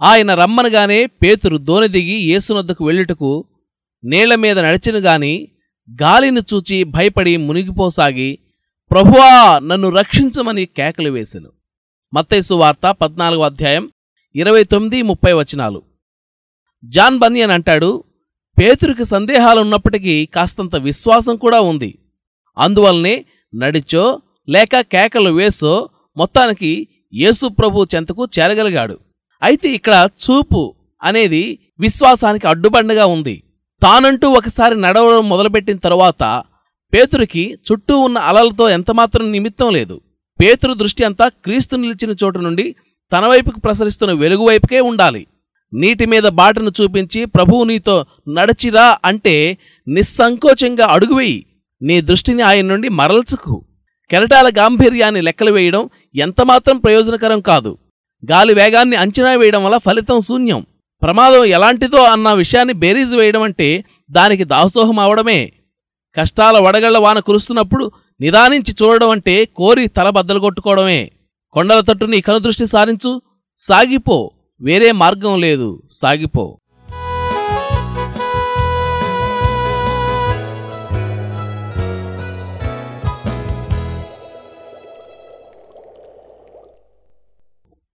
ఆయన రమ్మనగానే పేతురు దోణి దిగి యేసునొద్దకు వెళ్ళుటకు నేల మీద నడిచిన గాని గాలిని చూచి భయపడి మునిగిపోసాగి ప్రభువా నన్ను రక్షించమని కేకలు వేసెను. మత్తైసు వార్త పద్నాలుగో అధ్యాయం ఇరవై తొమ్మిది ముప్పై వచనాలు. జాన్ బనియన్ అంటాడు పేతురికి సందేహాలున్నప్పటికీ కాస్తంత విశ్వాసం కూడా ఉంది. అందువల్లనే నడిచో లేక కేకలు వేసో మొత్తానికి యేసు ప్రభు చెంతకు చేరగలిగాడు. అయితే ఇక్కడ చూపు అనేది విశ్వాసానికి అడ్డుబండగా ఉంది. తానంటూ ఒకసారి నడవడం మొదలుపెట్టిన తరువాత పేతురికి చుట్టూ ఉన్న అలలతో ఎంతమాత్రం నిమిత్తం లేదు. పేతురు దృష్టి అంతా క్రీస్తు నిలిచిన చోటు నుండి తన వైపుకు ప్రసరిస్తున్న వెలుగు వైపుకే ఉండాలి. నీటి మీద బాటను చూపించి ప్రభువు నీతో నడచిరా అంటే నిస్సంకోచంగా అడుగువేయి నీ దృష్టిని ఆయన నుండి మరల్చుకు. కెరటాల గాంభీర్యాన్ని లెక్కలు వేయడం ఎంతమాత్రం ప్రయోజనకరం కాదు. గాలి వేగాన్ని అంచనా వేయడం వల్ల ఫలితం శూన్యం. ప్రమాదం ఎలాంటిదో అన్న విషయాన్ని బేరీజు వేయడం అంటే దానికి దాసోహం అవడమే. కష్టాల వడగళ్ళ వాన కురుస్తున్నప్పుడు నిదానించి చూడడం అంటే కోరి తల బద్దలు కొట్టుకోవడమే. కొండల తట్టు నీ కనుదృష్టి సారించు సాగిపో. వేరే మార్గం లేదు సాగిపో.